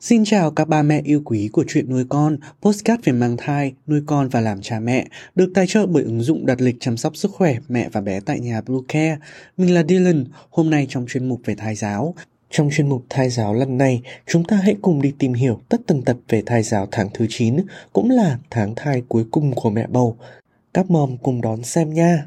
Xin chào các ba mẹ yêu quý của chuyện nuôi con, postcard về mang thai, nuôi con và làm cha mẹ, được tài trợ bởi ứng dụng đặt lịch chăm sóc sức khỏe mẹ và bé tại nhà Blue Care. Mình là Dylan, hôm nay trong chuyên mục về thai giáo. Trong chuyên mục thai giáo lần này, chúng ta hãy cùng đi tìm hiểu tất tần tật về thai giáo tháng thứ 9, cũng là tháng thai cuối cùng của mẹ bầu. Các mom cùng đón xem nha!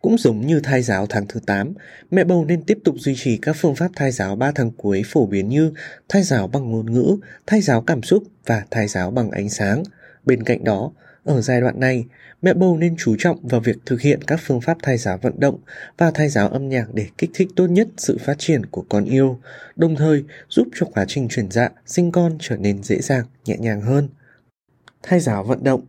Cũng giống như thai giáo tháng thứ 8, mẹ bầu nên tiếp tục duy trì các phương pháp thai giáo 3 tháng cuối phổ biến như thai giáo bằng ngôn ngữ, thai giáo cảm xúc và thai giáo bằng ánh sáng. Bên cạnh đó, ở giai đoạn này, mẹ bầu nên chú trọng vào việc thực hiện các phương pháp thai giáo vận động và thai giáo âm nhạc để kích thích tốt nhất sự phát triển của con yêu, đồng thời giúp cho quá trình chuyển dạ, sinh con trở nên dễ dàng, nhẹ nhàng hơn. Thai giáo vận động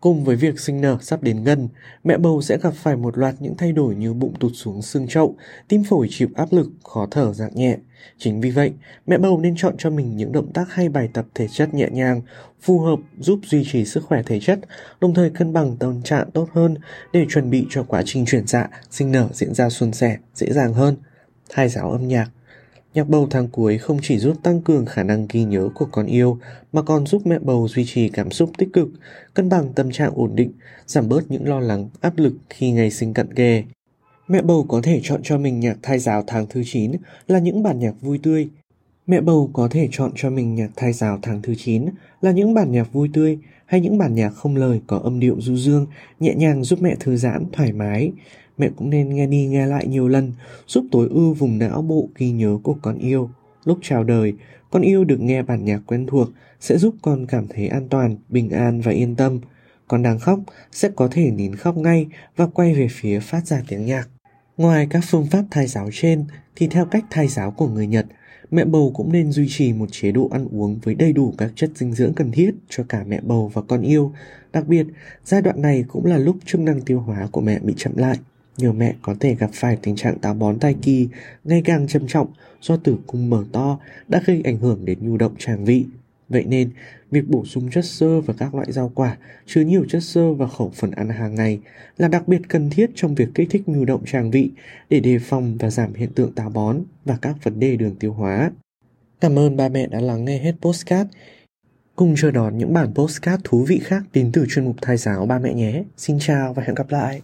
Cùng với việc sinh nở sắp đến gần, mẹ bầu sẽ gặp phải một loạt những thay đổi như bụng tụt xuống xương chậu, tim phổi chịu áp lực, khó thở dạng nhẹ. Chính vì vậy, mẹ bầu nên chọn cho mình những động tác hay bài tập thể chất nhẹ nhàng, phù hợp giúp duy trì sức khỏe thể chất, đồng thời cân bằng tâm trạng tốt hơn để chuẩn bị cho quá trình chuyển dạ, sinh nở diễn ra suôn sẻ, dễ dàng hơn. Thai giáo âm nhạc Nhạc bầu tháng cuối không chỉ giúp tăng cường khả năng ghi nhớ của con yêu mà còn giúp mẹ bầu duy trì cảm xúc tích cực, cân bằng tâm trạng ổn định, giảm bớt những lo lắng, áp lực khi ngày sinh cận kề. Mẹ bầu có thể chọn cho mình nhạc thai giáo tháng thứ 9 là những bản nhạc vui tươi. Mẹ bầu có thể chọn cho mình nhạc thai giáo tháng thứ 9 là những bản nhạc vui tươi hay những bản nhạc không lời có âm điệu du dương, nhẹ nhàng giúp mẹ thư giãn, thoải mái mẹ cũng nên nghe đi nghe lại nhiều lần, giúp tối ưu vùng não bộ ghi nhớ của con yêu. Lúc chào đời, con yêu được nghe bản nhạc quen thuộc sẽ giúp con cảm thấy an toàn, bình an và yên tâm. Con đang khóc sẽ có thể nín khóc ngay và quay về phía phát ra tiếng nhạc. Ngoài các phương pháp thai giáo trên thì theo cách thai giáo của người Nhật, mẹ bầu cũng nên duy trì một chế độ ăn uống với đầy đủ các chất dinh dưỡng cần thiết cho cả mẹ bầu và con yêu. Đặc biệt, giai đoạn này cũng là lúc chức năng tiêu hóa của mẹ bị chậm lại. Nhiều mẹ có thể gặp phải tình trạng táo bón thai kỳ ngày càng trầm trọng do tử cung mở to đã gây ảnh hưởng đến nhu động tràng vị. Vậy nên, việc bổ sung chất xơ và các loại rau quả chứa nhiều chất xơ và khẩu phần ăn hàng ngày là đặc biệt cần thiết trong việc kích thích nhu động tràng vị để đề phòng và giảm hiện tượng táo bón và các vấn đề đường tiêu hóa. Cảm ơn ba mẹ đã lắng nghe hết postcard. Cùng chờ đón những bản postcard thú vị khác đến từ chuyên mục thai giáo ba mẹ nhé. Xin chào và hẹn gặp lại.